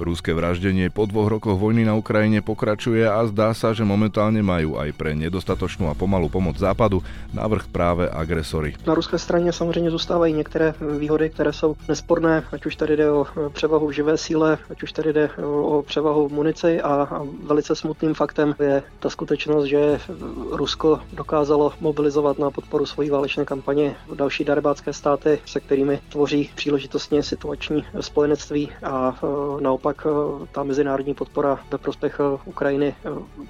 Ruské vraždenie po dvoch rokoch vojny na Ukrajine pokračuje a zdá sa, že momentálne majú aj pre nedostatočnú a pomalú pomoc západu návrh práve agresory. Na ruské straně samozřejmě zůstávají některé výhody, které jsou nesporné, ať už tady jde o převahu živé síle, ať už tady jde o převahu v munici a, a velice smutným faktem je ta skutečnost, že Rusko dokázalo mobilizovat na podporu svojí válečné kampaně další darebácké státy, se kterými tvoří příležitostně situační spojenectví a e, naopak e, ta mezinárodní podpora ve prospěch e, Ukrajiny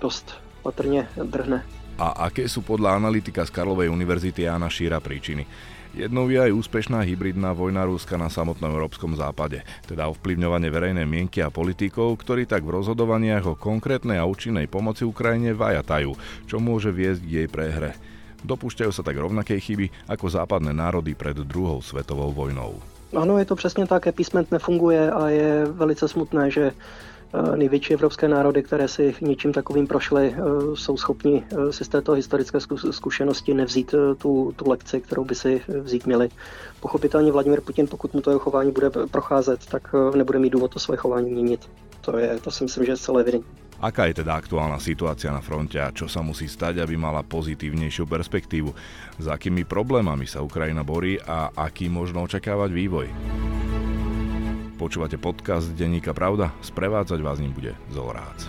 dost patrně drhne. A aké sú podľa analytika z Karlovej univerzity Jana Šíra príčiny? Jednou je aj úspešná hybridná vojna Ruska na samotnom európskom západe, teda ovplyvňovanie verejnej mienky a politikov, ktorí tak v rozhodovaniach o konkrétnej a účinnej pomoci Ukrajine vajatajú, čo môže viesť k jej prehre. Dopúšťajú sa tak rovnakej chyby ako západné národy pred druhou svetovou vojnou. Ano, je to přesně tak, epísment nefunguje a je velice smutné, že Eh, největší evropské národy, které si něčím takovým prošly, eh, jsou schopni eh, si z této historické zkušenosti nevzít tu, tu lekci, kterou by si vzít měli. Pochopitelně Vladimir Putin, pokud mu to jeho chování bude procházet, tak nebude mít důvod to svoje chování měnit. To, je, to si myslím, že je celé evidentní. Aká je teda aktuálna situácia na fronte a čo sa musí stať, aby mala pozitívnejšiu perspektívu? S akými problémami sa Ukrajina borí a aký možno očakávať vývoj? Počúvate podcast Denníka Pravda? Sprevádzať vás ním bude Zolorác.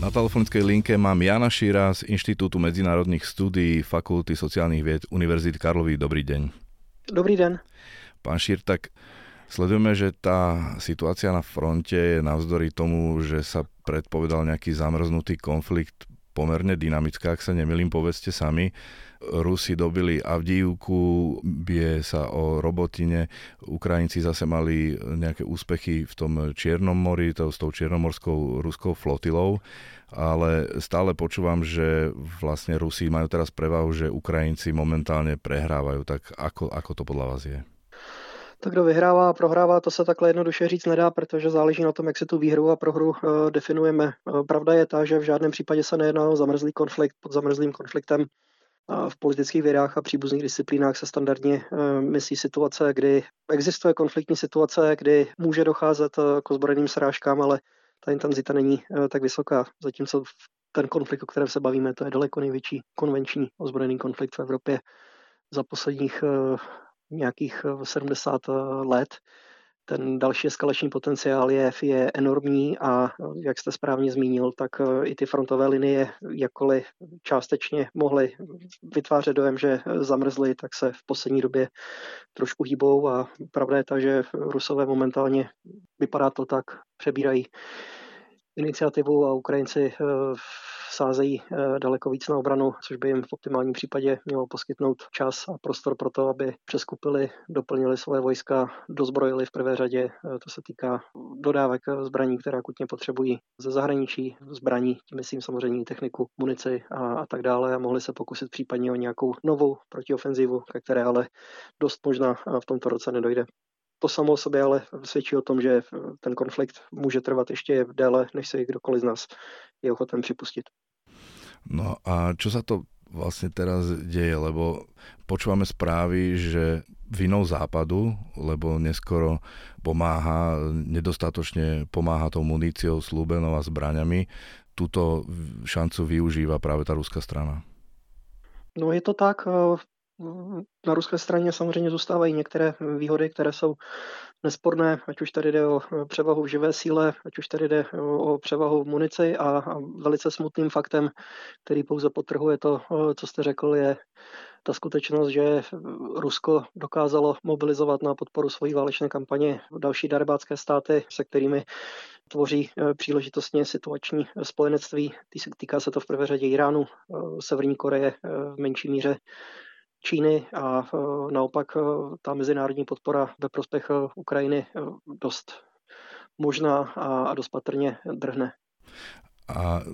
Na telefonickej linke mám Jana Šíra z Inštitútu medzinárodných studií Fakulty sociálnych vied Univerzity Karlovy. Dobrý deň. Dobrý den. Pán Šír, tak sledujeme, že tá situácia na fronte je navzdory tomu, že sa predpovedal nejaký zamrznutý konflikt pomerne dynamická, ak sa nemilím, povedzte sami. Rusi dobili Avdijivku, bije sa o robotine, Ukrajinci zase mali nejaké úspechy v tom Čiernom mori, to, s tou čiernomorskou ruskou flotilou, ale stále počúvam, že vlastne Rusi majú teraz prevahu, že Ukrajinci momentálne prehrávajú. Tak ako, ako to podľa vás je? Tak kdo vyhrává a prohrává, to se takhle jednoduše říct nedá, protože záleží na tom, jak si tu výhru a prohru uh, definujeme. Uh, pravda je ta, že v žádném případě se nejedná o zamrzlý konflikt. Pod zamrzlým konfliktem v politických vědách a příbuzných disciplínách se standardně eh, myslí situace, kdy existuje konfliktní situace, kdy může docházet eh, k ozbrojeným srážkám, ale ta intenzita není eh, tak vysoká. Zatímco ten konflikt, o kterém se bavíme, to je daleko největší konvenční ozbrojený konflikt v Evropě za posledních nějakých 70 let. Ten další eskalační potenciál je, je enormní a jak jste správně zmínil, tak eh, i ty frontové linie, jakkoliv částečně mohly vytvářet dojem, že zamrzly, tak se v poslední době trošku hýbou. A pravda je ta, že Rusové momentálně, vypadá to tak, přebírají iniciativu a Ukrajinci eh, sázejí eh, daleko víc na obranu, což by jim v optimálním případě mělo poskytnout čas a prostor pro to, aby přeskupili, doplnili svoje vojska, dozbrojili v prvé řadě. Eh, to se týká dodávek zbraní, které akutně potřebují ze zahraničí, zbraní, tím myslím samozřejmě techniku, munici a, a tak dále a mohli se pokusit případně o nějakou novou protiofenzivu, ke které ale dost možná v tomto roce nedojde. To samo o sobě ale svědčí o tom, že ten konflikt může trvat ještě déle, než se kdokoliv z nás je ochoten připustit. No a čo sa to vlastne teraz deje, lebo počúvame správy, že vinou západu, lebo neskoro pomáha, nedostatočne pomáha tou muníciou, slúbenou a zbraňami, túto šancu využíva práve tá ruská strana. No je to tak, na ruské straně samozřejmě zůstávají některé výhody, které jsou nesporné, ať už tady jde o převahu v živé síle, ať už tady jde o převahu v munici a, a velice smutným faktem, který pouze potrhuje to, co jste řekl, je ta skutečnost, že Rusko dokázalo mobilizovat na podporu svojí válečné kampaně další darebácké státy, se kterými tvoří příležitostně situační spojenectví. Týká se to v prvé řadě Iránu, Severní Koreje v menší míře Číny a e, naopak e, ta mezinárodní podpora ve prospěch e, Ukrajiny dost možná a dost patrně drhne. A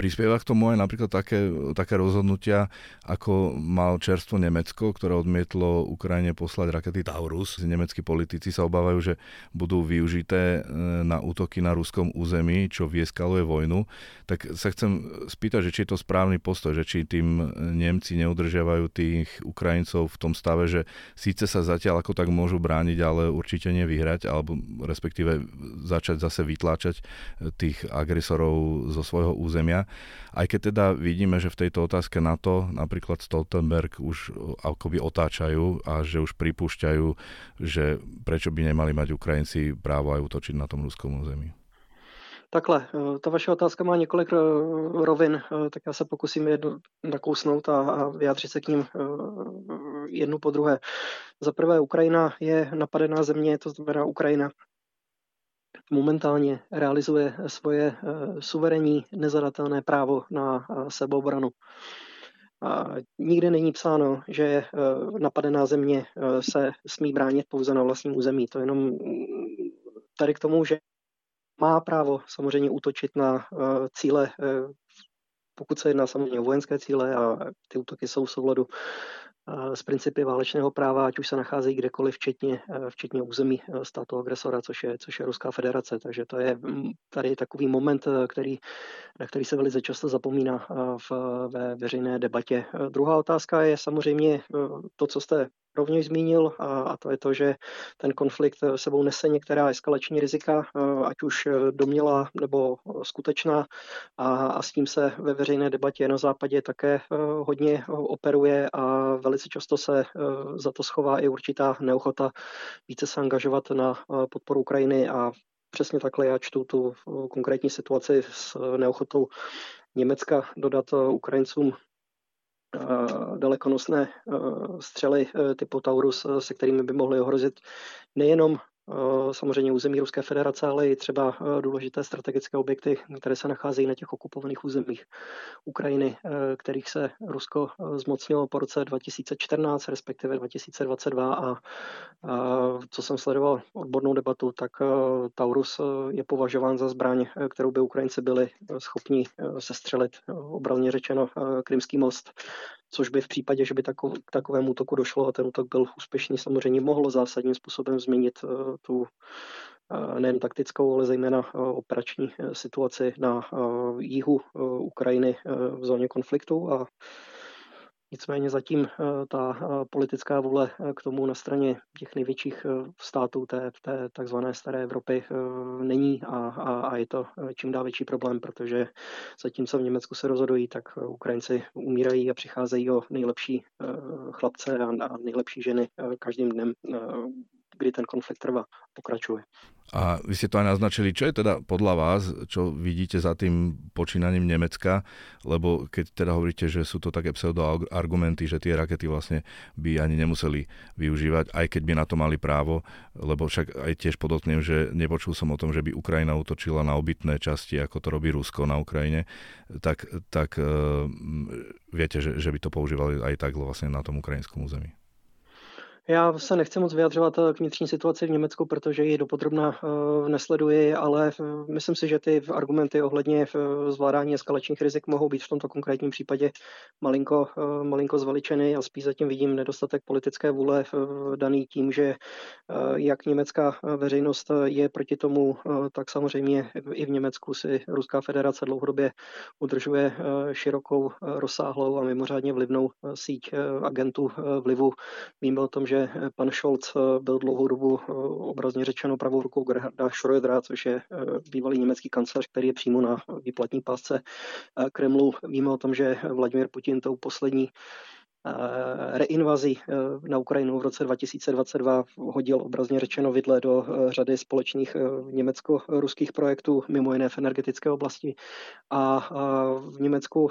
prispieva k tomu aj napríklad také, také rozhodnutia, ako mal čerstvo Nemecko, ktoré odmietlo Ukrajine poslať rakety Taurus. Nemeckí politici sa obávajú, že budú využité e, na útoky na ruskom území, čo vieskaluje vojnu. Tak sa chcem spýtať, že či je to správny postoj, že či tým Nemci neudržiavajú tých Ukrajincov v tom stave, že síce sa zatiaľ ako tak môžu brániť, ale určite nevyhrať, alebo respektíve začať zase vytláčať tých agresorov zo svojho územia. Aj keď teda vidíme, že v tejto otázke NATO napríklad Stoltenberg už akoby otáčajú a že už pripúšťajú, že prečo by nemali mať Ukrajinci právo aj útočiť na tom ruskom území. Takhle, eh, ta vaše otázka má několik eh, rovin, eh, tak já se pokusím jednu nakousnout a vyjádřit se k ním jednu po druhé. Za prvé, Ukrajina je napadená země, to znamená Ukrajina momentálně realizuje svoje eh, suverénní nezadatelné právo na eh, sebeobranu. A nikde není psáno, že eh, napadená země se smí bránit pouze na vlastním území. To jenom mm, tady k tomu, že má právo samozřejmě útočit na cíle, pokud se jedná samozřejmě o vojenské cíle a ty útoky jsou v souladu z principy válečného práva, ať už se nacházejí kdekoliv, včetně, eh, včetně území eh, státu agresora, což je, což je Ruská federace. Takže to je mm, tady takový moment, eh, který, na který se velice často zapomíná v, ve veřejné debatě. Druhá otázka je samozřejmě to, co jste rovněž zmínil, a to je to, že ten konflikt sebou nese některá eskalační rizika, ať už domělá nebo skutečná, a, a s tím se ve veřejné debatě na západě také hodně operuje a velice často se za to schová i určitá neochota více se angažovat na podporu Ukrajiny. A přesně takhle já čtu tu konkrétní situaci s neochotou Německa dodat Ukrajincům Eh, dalekonosné eh, střely eh, typu Taurus, se kterými by mohly ohrozit nejenom Eh, samozřejmě území Ruské federace, ale i třeba eh, důležité strategické objekty, které se nacházejí na těch okupovaných územích Ukrajiny, eh, kterých se Rusko zmocnilo po roce 2014, respektive 2022 a, a co jsem sledoval odbornou debatu, tak Taurus je považován za zbraň, kterou by Ukrajinci byli schopni sestřelit, obrazně řečeno, Krymský most což by v případě, že by takov, k takovému útoku došlo a ten útok byl úspěšný, samozřejmě mohlo zásadním způsobem změnit uh, tu uh, nejen taktickou, ale zejména uh, operační situaci na jihu Ukrajiny v zóně konfliktu a Nicméně zatím eh, ta eh, politická vůle eh, k tomu na straně těch největších států té, té takzvané staré Evropy není a, a, a je to čím dál větší problém, protože zatímco v Německu se rozhodují, tak Ukrajinci umírají a přicházejí o nejlepší chlapce a, a nejlepší ženy každým dnem, kdy ten konflikt trvá, pokračuje. A vy ste to aj naznačili, čo je teda podľa vás, čo vidíte za tým počínaním Nemecka, lebo keď teda hovoríte, že sú to také pseudoargumenty, že tie rakety vlastne by ani nemuseli využívať, aj keď by na to mali právo, lebo však aj tiež podotknem, že nepočul som o tom, že by Ukrajina útočila na obytné časti, ako to robí Rusko na Ukrajine, tak, tak uh, viete, že, že by to používali aj tak vlastne na tom ukrajinskom území. Já se nechci moc vyjadřovat eh, k vnitřní situaci v Německu, protože ji dopodrobna uh, nesleduji, ale uh, myslím si, že ty argumenty ohledně zvládání eskalačních rizik mohou být v tomto konkrétním případě malinko, malinko zveličeny a spíš zatím vidím nedostatek politické vůle daný tím, že jak německá veřejnost je proti tomu, tak samozřejmě i v Německu si Ruská federace dlouhodobě udržuje širokou, rozsáhlou a mimořádně vlivnou síť agentů vlivu. Víme o tom, že že pan Scholz eh, byl dlouhou dobu eh, obrazně řečeno pravou rukou Gerharda Schrödera, což je eh, bývalý německý kancelář, který je přímo na výplatní pásce Kremlu. Víme o tom, že Vladimir Putin tou poslední Eh, reinvazi eh, na Ukrajinu v roce 2022 hodil obrazně řečeno vidle do eh, řady společných německo-ruských projektů, mimo jiné v energetické oblasti. A v Německu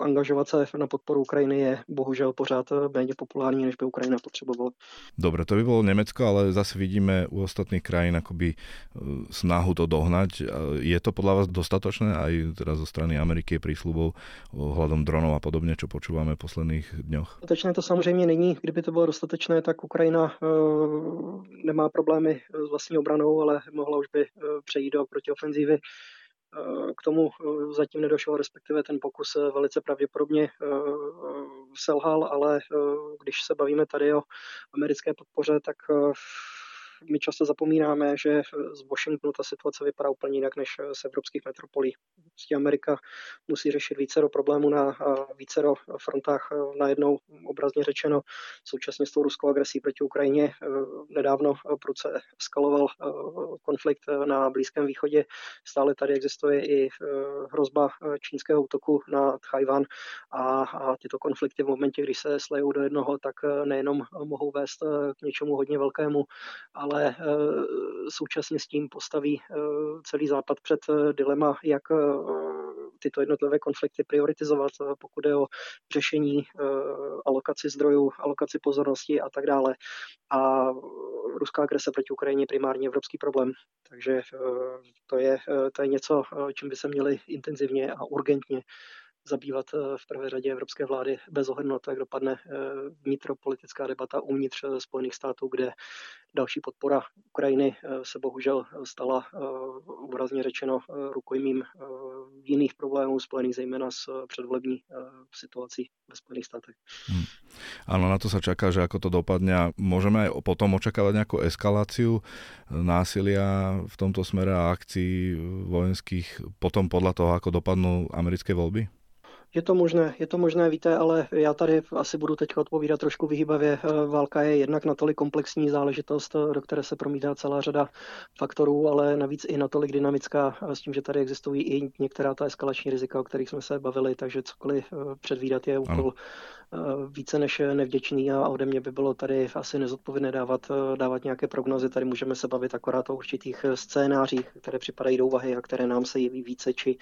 angažovat se na podporu Ukrajiny je bohužel pořád méně populární, než by Ukrajina potřebovala. Dobre, to by bylo Německo, ale zase vidíme u ostatných krajín akoby snahu to dohnať. Je to podľa vás dostatočné aj teda zo strany Ameriky prísľubov ohľadom dronov a podobne, čo počúvame posledných dňoch? Dostatečné to samozřejmě není. Kdyby to bylo dostatečné, tak Ukrajina uh, nemá problémy s vlastní obranou, ale mohla už by uh, přejít do protiofenzívy. K tomu zatím nedošlo, respektive ten pokus velice pravděpodobně selhal, ale když se bavíme tady o americké podpoře, tak my často zapomínáme, že z Washingtonu ta situace vypadá úplně jinak než z evropských metropolí. Prostě Amerika musí řešit vícero problémů na vícero frontách najednou, obrazně řečeno, současně s tou ruskou agresí proti Ukrajině. Nedávno proce eskaloval konflikt na Blízkém východě. Stále tady existuje i hrozba čínského útoku na Tchajvan a, a tyto konflikty v momentě, kdy se slejou do jednoho, tak nejenom mohou vést k něčemu hodně velkému, ale eh, současně s tím postaví eh, celý Západ před eh, dilema, jak tyto jednotlivé konflikty prioritizovat, pokud je o řešení alokaci zdrojů, alokaci pozornosti a tak dále. A ruská agrese proti Ukrajině je primárně evropský problém. Takže to je, to je něco, čím by se měli intenzivně a urgentně zabývat eh, v prvé řadě evropské vlády bez ohledu na to, jak dopadne eh, vnitropolitická debata uvnitř eh, Spojených států, kde další podpora Ukrajiny se bohužel stala obrazně řečeno rukojmím jiných problémů spojených zejména s předvolební situací ve Spojených státech. Hmm. Áno, na to sa čaká, že ako to dopadne aj potom očakávať nejakú eskaláciu násilia v tomto smere a akcií vojenských potom podľa toho, ako dopadnú americké voľby? Je to možné, je to možné, víte, ale já tady asi budu teď odpovídat trošku vyhýbavě. Eh, válka je jednak natolik komplexní záležitost, do které se promítá celá řada faktorů, ale navíc i natolik dynamická s tím, že tady existují i některá ta eskalační rizika, o kterých jsme se bavili, takže cokoliv eh, předvídat je úkol Eh, více než nevděčný a ode mě by bylo tady asi nezodpovědné dávat, eh, dávat nějaké prognozy. Tady můžeme se bavit akorát o určitých eh, scénářích, které připadají do úvahy a které nám se jeví více či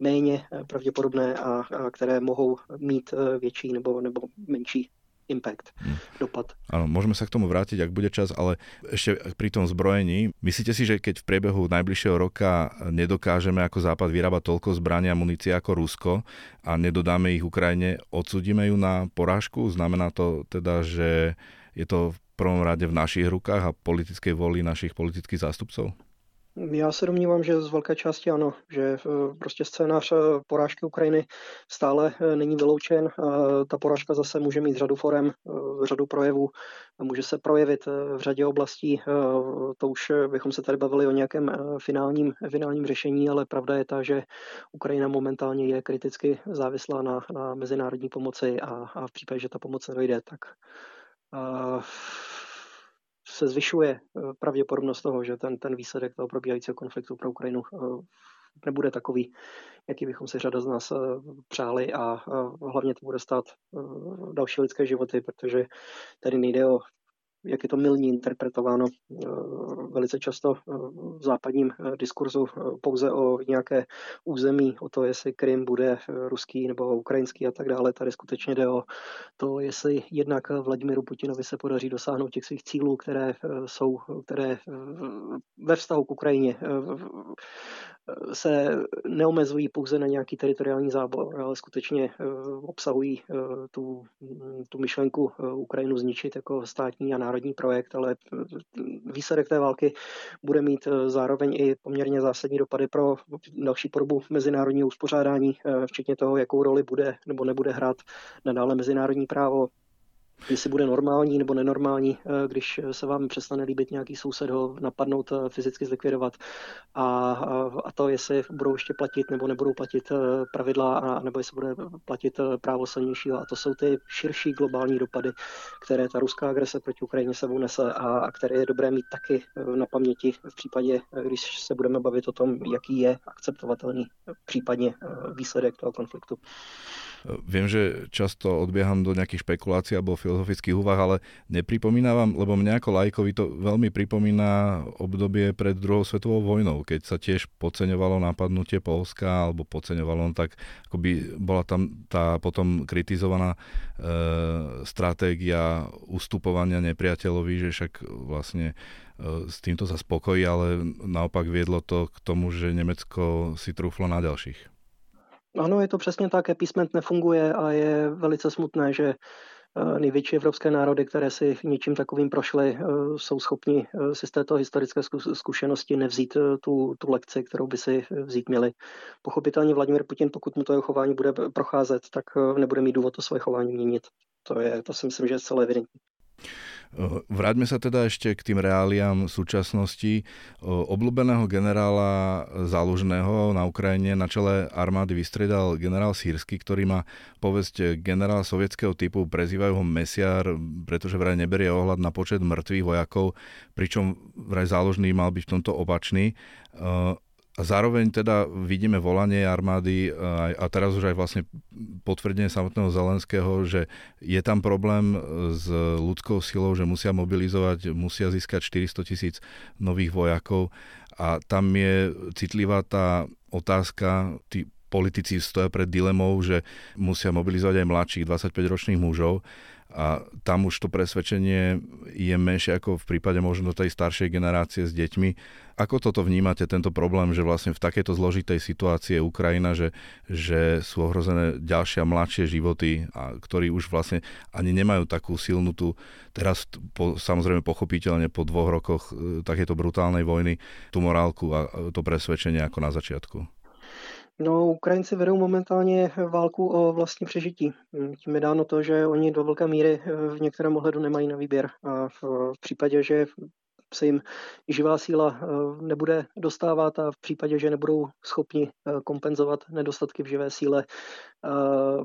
méně pravděpodobné a, a které mohou mít větší nebo, nebo menší impact, hmm. dopad. Áno, môžeme sa k tomu vrátiť, ak bude čas, ale ešte pri tom zbrojení, myslíte si, že keď v priebehu najbližšieho roka nedokážeme ako Západ vyrábať toľko zbrania a munície ako Rusko a nedodáme ich Ukrajine, odsudíme ju na porážku? Znamená to teda, že je to v prvom rade v našich rukách a politickej voli našich politických zástupcov? Já se domnívám, že z velké části ano, že eh, prostě scénář eh, porážky Ukrajiny stále eh, není vyloučen. Ta porážka zase může mít řadu forem, řadu projevů, může se projevit v řadě oblastí. To už bychom se tady bavili o nějakém finálním, finálním řešení, ale pravda je ta, že Ukrajina momentálně je kriticky závislá na, na mezinárodní pomoci a, a v případě, že ta pomoc nedojde, tak se zvyšuje eh, pravděpodobnost toho, že ten, ten výsledek toho probíhajícího konfliktu pro Ukrajinu eh, nebude takový, jaký bychom si řada z nás eh, přáli. A hlavně to bude stát další lidské životy, protože tady nejde o jak je to milně interpretováno eh, velice často eh, v západním eh, diskurzu pouze o nějaké území, o to, jestli Krym bude ruský nebo ukrajinský a tak dále. Tady skutečně jde o to, jestli jednak Vladimiru Putinovi se podaří dosáhnout těch svých cílů, které jsou, které ve vztahu k Ukrajině se neomezují pouze na nějaký teritoriální zábor, ale skutečně eh, obsahují eh, tu, tu myšlenku eh, Ukrajinu zničit jako státní a národní projekt, ale výsledek té války bude mít zároveň i poměrně zásadní dopady pro další podobu mezinárodního uspořádání, včetně toho, jakou roli bude nebo nebude hrát nadále mezinárodní právo, jestli bude normální nebo nenormální, eh, když se vám přestane líbit nějaký soused ho napadnout, eh, fyzicky zlikvidovat a, a to, jestli budou ještě platit nebo nebudou platit eh, pravidla a, nebo jestli bude platit právo silnějšího a to jsou ty širší globální dopady, které ta ruská agrese proti Ukrajině sebou nese a, a které je dobré mít taky na paměti v případě, když se budeme bavit o tom, jaký je akceptovatelný případně výsledek toho konfliktu. Viem, že často odbieham do nejakých špekulácií alebo filozofických úvah, ale nepripomína vám, lebo mňa ako lajkovi to veľmi pripomína obdobie pred druhou svetovou vojnou, keď sa tiež podceňovalo napadnutie Polska, alebo podceňovalo, no tak akoby bola tam tá potom kritizovaná e, stratégia ustupovania nepriateľovi, že však vlastne e, s týmto sa spokojí, ale naopak viedlo to k tomu, že Nemecko si trúflo na ďalších. Ano, je to přesně tak, appeasement nefunguje a je velice smutné, že největší evropské národy, které si něčím takovým prošly, jsou schopni si z této historické zkušenosti nevzít tu, tu lekci, kterou by si vzít měli. Pochopitelně Vladimir Putin, pokud mu to jeho chování bude procházet, tak nebude mít důvod to svoje chování měnit. To, je, to si myslím, že je celé evidentní. Vráťme sa teda ešte k tým reáliám súčasnosti. Obľúbeného generála zálužného na Ukrajine na čele armády vystredal generál Sírsky, ktorý má povesť generál sovietského typu, prezývajú ho Mesiar, pretože vraj neberie ohľad na počet mŕtvych vojakov, pričom vraj záložný mal byť v tomto opačný. A zároveň teda vidíme volanie armády a teraz už aj vlastne potvrdenie samotného Zelenského, že je tam problém s ľudskou silou, že musia mobilizovať, musia získať 400 tisíc nových vojakov. A tam je citlivá tá otázka, tí politici stoja pred dilemou, že musia mobilizovať aj mladších 25-ročných mužov a tam už to presvedčenie je menšie ako v prípade možno tej staršej generácie s deťmi. Ako toto vnímate, tento problém, že vlastne v takejto zložitej situácii je Ukrajina, že, že sú ohrozené ďalšie a mladšie životy, a ktorí už vlastne ani nemajú takú silnú tú, teraz po, samozrejme pochopiteľne po dvoch rokoch e, takéto brutálnej vojny, tú morálku a to presvedčenie ako na začiatku? No, Ukrajinci vedou momentálně válku o vlastní přežití. Tím je dáno to, že oni do velké míry eh, v některém ohledu nemají na výběr. A v případě, že se jim živá síla eh, nebude dostávat a v případě, že nebudou schopni eh, kompenzovat nedostatky v živé síle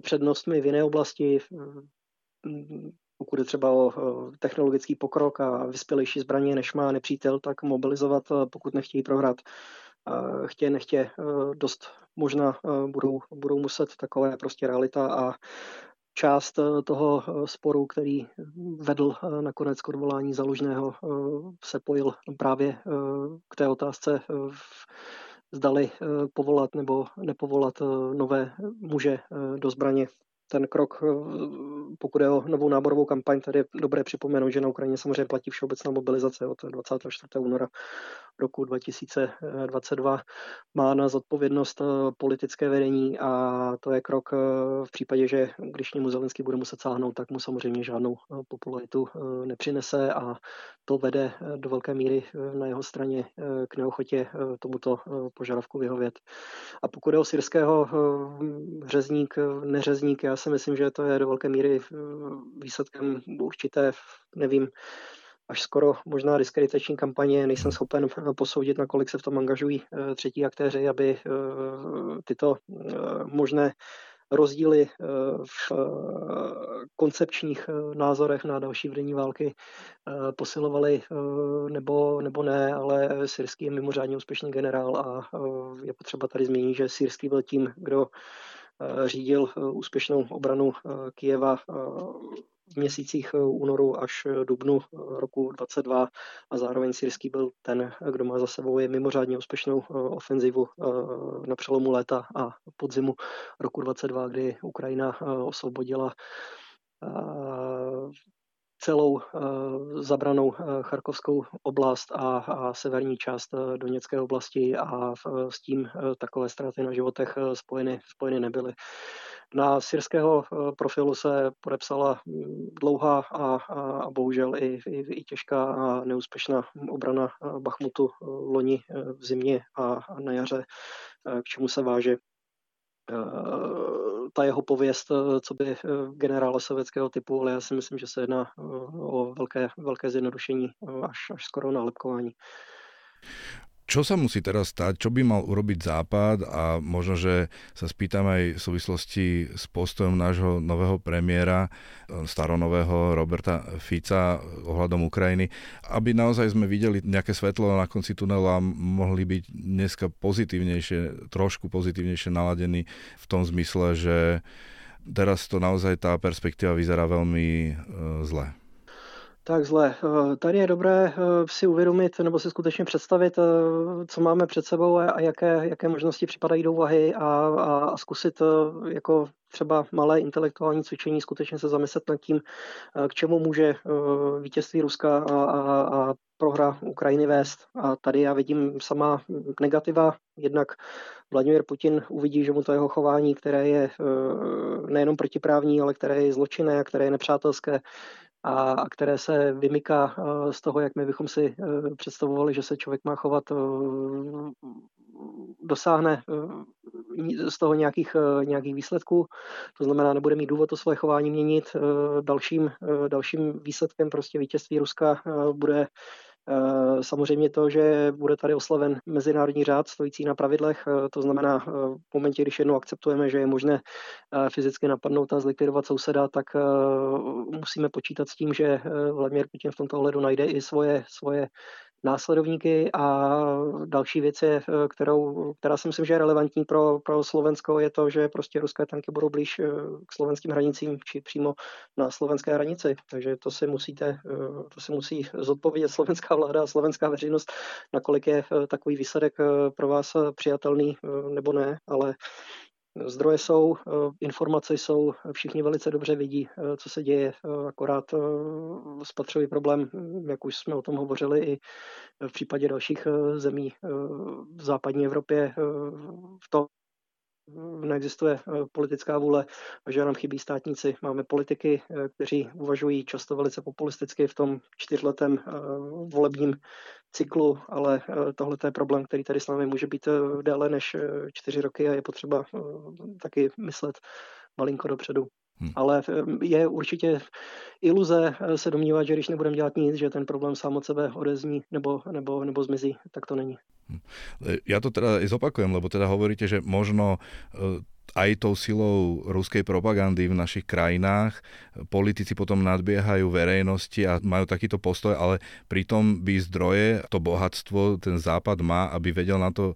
přednostmi v jiné oblasti, pokud je třeba o technologický pokrok a vyspělejší zbraně, než má nepřítel, tak mobilizovat, pokud nechtějí prohrát chtě nechtě eh, dost možná eh, budou, budou muset, takové prostě realita a část eh, toho sporu, který vedl nakonec k odvolání založného, se pojil právě k té otázce, zdali povolat nebo nepovolat nové muže do zbraně ten krok, eh, pokud je o novou náborovou kampaň, tady je dobré připomenout, že na Ukrajině samozřejmě platí všeobecná mobilizace od 24. února roku 2022. Má na zodpovědnost eh, politické vedení a to je krok eh, v případě, že když němu Zelenský bude muset sáhnout, tak mu samozřejmě žádnou popularitu nepřinese a to vede do velké míry na jeho straně k neochotě tomuto požadavku vyhovět. A pokud je o syrského řezník, neřezník, já si myslím, že to je do velké míry eh, výsledkem určité, nevím, až skoro možná diskreditační kampaně. Nejsem schopen eh, posoudit, nakolik se v tom angažují eh, třetí aktéři, aby tyto možné rozdíly v koncepčních názorech na další vedení války posilovaly nebo, nebo ne, ale syrský je mimořádně úspěšný generál a je potřeba tady zmínit, že syrský byl tím, kdo řídil eh, úspěšnou obranu eh, Kijeva v měsících únoru až dubnu roku 22 a zároveň syrský byl ten, kdo má za sebou je mimořádně úspěšnou ofenzivu na přelomu léta a podzimu roku 22, kdy Ukrajina osvobodila celou eh, zabranou eh, Charkovskou oblast a, a severní část eh, Doněcké oblasti a s tím takové ztráty na životech spojeny, spojeny nebyly. Na syrského profilu se podepsala hm, dlouhá a, a, a bohužel i, i, i těžká a neúspěšná obrana Bachmutu loni v zimě a na jaře, k čemu se váže ta jeho pověst, eh, co by eh, generála sovětského typu, ale já si myslím, že se jedná eh, o velké, velké zjednodušení až, až skoro lepkování. Čo sa musí teraz stať? Čo by mal urobiť Západ? A možno, že sa spýtam aj v súvislosti s postojom nášho nového premiéra, staronového Roberta Fica ohľadom Ukrajiny, aby naozaj sme videli nejaké svetlo na konci tunelu a mohli byť dneska pozitívnejšie, trošku pozitívnejšie naladení v tom zmysle, že teraz to naozaj tá perspektíva vyzerá veľmi e, zle. Tak zle. Eh, tady je dobré eh, si uvědomit nebo si skutečně představit, eh, co máme před sebou a jaké, jaké možnosti připadají do úvahy a, a, zkusit jako třeba malé intelektuální cvičení skutečně se zamyslet nad tím, k čemu může vítězství Ruska a, a, a prohra Ukrajiny vést. A tady já vidím sama negativa. Jednak Vladimir Putin uvidí, že mu to jeho chování, které je nejenom protiprávní, ale které je zločinné a které je nepřátelské, a, které se vymyká z toho, jak my bychom si představovali, že se člověk má chovat, dosáhne z toho nějakých, nějakých výsledků. To znamená, nebude mít důvod to svoje chování měnit. Dalším, dalším výsledkem prostě vítězství Ruska bude samozřejmě to, že bude tady oslaven mezinárodní řád stojící na pravidlech, eh, to znamená eh, v momentě, když jednou akceptujeme, že je možné fyzicky napadnout a zlikvidovat souseda, tak musíme počítat s tím, že Vladimir Putin v tomto ohledu najde i svoje, svoje následovníky a další věc je, kterou, která si myslím, že je relevantní pro, pro Slovensko, je to, že prostě ruské tanky budou blíž eh, k slovenským hranicím či přímo na slovenské hranici. Takže to si musíte, eh, to si musí zodpovědět slovenská vláda a slovenská veřejnost, nakolik je eh, takový výsledek pro vás přijatelný nebo ne, ale Zdroje jsou, eh, informace jsou, všichni velice dobře vidí, eh, co se děje, eh, akorát spatřují problém, jak už jsme o tom hovořili i v případě dalších zemí v západní Evropě, v tom, neexistuje eh, politická vůle že nám chybí státníci. Máme politiky, eh, kteří uvažují často velice populisticky v tom čtyřletém eh, volebním cyklu, ale tohle je problém, který tady s námi může být déle než čtyři roky a je potřeba taky myslet malinko dopředu. Hmm. Ale je určitě iluze se domnívat, že když nebudeme dělat nic, že ten problém sám od sebe odezní nebo, nebo, nebo zmizí, tak to není. Ja to teda zopakujem, lebo teda hovoríte, že možno e, aj tou silou ruskej propagandy v našich krajinách politici potom nadbiehajú verejnosti a majú takýto postoj, ale pritom by zdroje, to bohatstvo ten západ má, aby vedel na to e,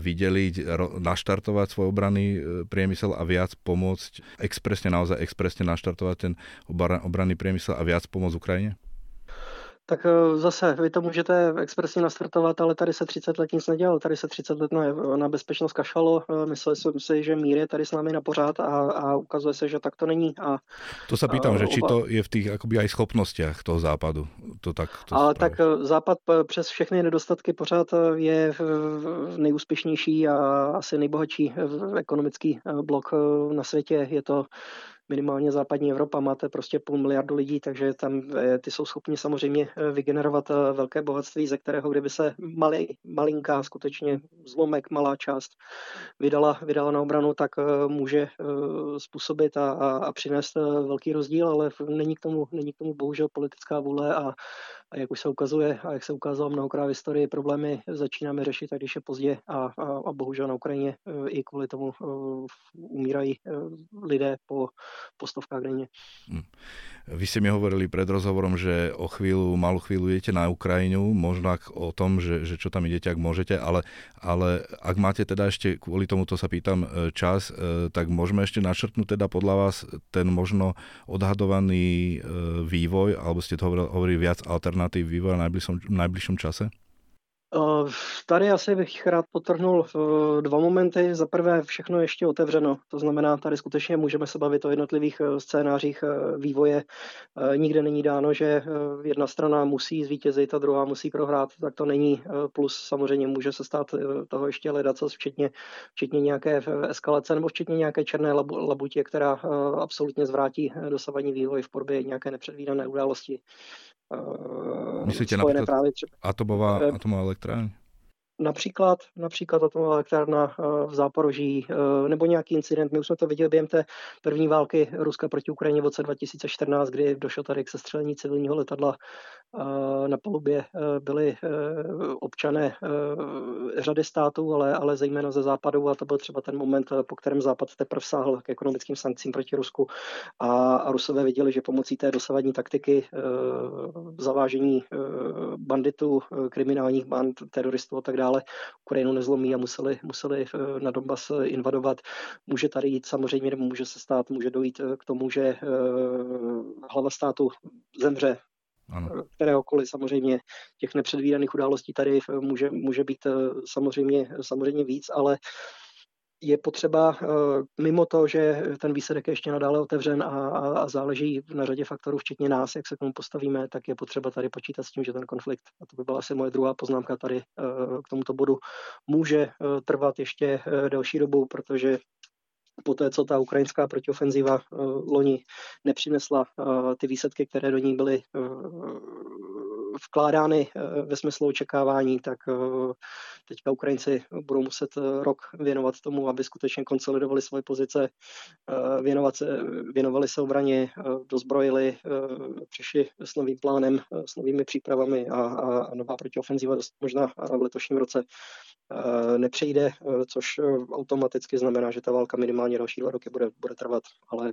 videliť, naštartovať svoj obranný e, priemysel a viac pomôcť, expresne, naozaj expresne naštartovať ten obranný priemysel a viac pomôcť Ukrajine? Tak eh, zase, vy to můžete expresně nastartovat, ale tady se 30 let nic nedělalo. Tady se 30 let na, na bezpečnost kašalo. Eh, mysleli jsem si, že mír je tady s námi na pořád a, a ukazuje se, že tak to není. A, to se pýtám, a, že či to je v těch akoby aj schopnostiach toho západu. To tak, to ale tak eh, západ přes všechny nedostatky pořád je nejúspěšnější a asi nejbohatší ekonomický blok na světě. Je to minimálně západní Evropa, máte prostě půl miliardu lidí, takže tam eh, ty jsou schopni samozřejmě eh, vygenerovat eh, velké bohatství, ze kterého kdyby se malý, malinká, skutečně zlomek, malá část vydala, vydala na obranu, tak může způsobit a, a, a přinést velký rozdíl, ale není k tomu, není k tomu bohužel politická vůle a, a jak už se ukazuje a jak se ukázalo mnohokrát v historii, problémy začínáme řešit, a když je pozdě a, a, a bohužel na Ukrajině i kvůli tomu umírají lidé po po stovkách denně. Hm. Vy ste mi hovorili pred rozhovorom, že o chvíľu, malú chvíľu idete na Ukrajinu, možno ak o tom, že, že čo tam idete, ak môžete, ale, ale ak máte teda ešte, kvôli tomuto sa pýtam, e, čas, e, tak môžeme ešte načrtnúť teda podľa vás ten možno odhadovaný e, vývoj, alebo ste to hovorili, hovorili viac alternatív vývoja v najbližšom, najbližšom čase? Eh, tady asi bych rád potrhnul eh, dva momenty. Za prvé, všechno je ještě otevřeno. To znamená, tady skutečně můžeme se bavit o jednotlivých eh, scénářích vývoje. Nikde není dáno, že jedna strana musí zvítězit a druhá musí prohrát. Tak to není. Plus samozřejmě může se stát toho ještě ledat, včetně, včetně nějaké eskalace nebo včetně nějaké černé labutě, která absolutně zvrátí dosavadní vývoj v podobě nějaké nepředvídané události. Myslíte například právě třeba, atomová, atomová elektrárna? Například, například atomová elektrárna eh, v Záporoží eh, nebo nějaký incident. My už jsme to viděli během té první války Ruska proti Ukrajině v roce 2014, kdy došlo tady k sestřelení civilního letadla eh, na palubě. Byli občané řady států, ale, ale zejména ze západu a to byl třeba ten moment, po kterém západ teprve sáhl k ekonomickým sankcím proti Rusku a, a Rusové viděli, že pomocí té dosavadní taktiky zavážení banditů, kriminálních band, teroristů a tak dále dále Ukrajinu nezlomí a museli, museli eh, na Donbas eh, invadovat. Může tady jít samozřejmě, nebo může se stát, může dojít eh, k tomu, že hlava státu zemře ano. kteréhokoliv samozřejmě těch nepředvídaných událostí tady může, může být samozřejmě, samozřejmě víc, ale je potřeba mimo to, že ten výsledek je ještě nadále otevřen a, a záleží na řadě faktorů, včetně nás, jak se k tomu postavíme, tak je potřeba tady počítat s tím, že ten konflikt, a to by byla asi moje druhá poznámka tady k tomuto bodu, může trvat ještě delší dobu, protože po té, co ta ukrajinská protiofenziva loni nepřinesla ty výsledky, které do ní byly vkládány eh, ve smyslu očekávání, tak eh, teďka Ukrajinci budou muset eh, rok věnovat tomu, aby skutečně konsolidovali svoje pozice, věnovat se, věnovali se obraně, dozbrojili, přišli s novým plánem, s novými přípravami a, a, nová protiofenziva možná v letošním roce nepřejde, což automaticky znamená, že ta válka minimálně další dva roky bude, bude trvat, ale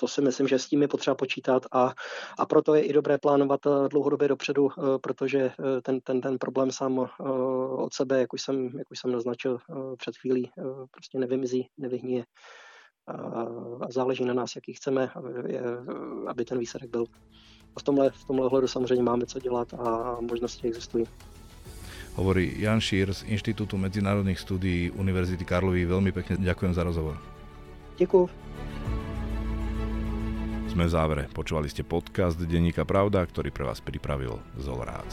to si myslím, že s tím je potřeba počítat a, a proto je i dobré plánovat eh, dlouhodobě dopředu, eh, protože eh, ten, ten, ten problém sám od sebe, jak už jsem, jak už jsem naznačil před chvílí, prostě nevymizí, nevyhníje. A záleží na nás, jaký chceme, aby, ten výsledek byl. A v tomhle, v tomhle ohledu samozřejmě máme co dělat a možnosti existují. Hovorí Jan Šír z Inštitútu medzinárodných studií Univerzity Karlovy. Veľmi pekne ďakujem za rozhovor. Děkuji. Sme v závere. Počúvali ste podcast Denníka Pravda, ktorý pre vás pripravil Zolrác.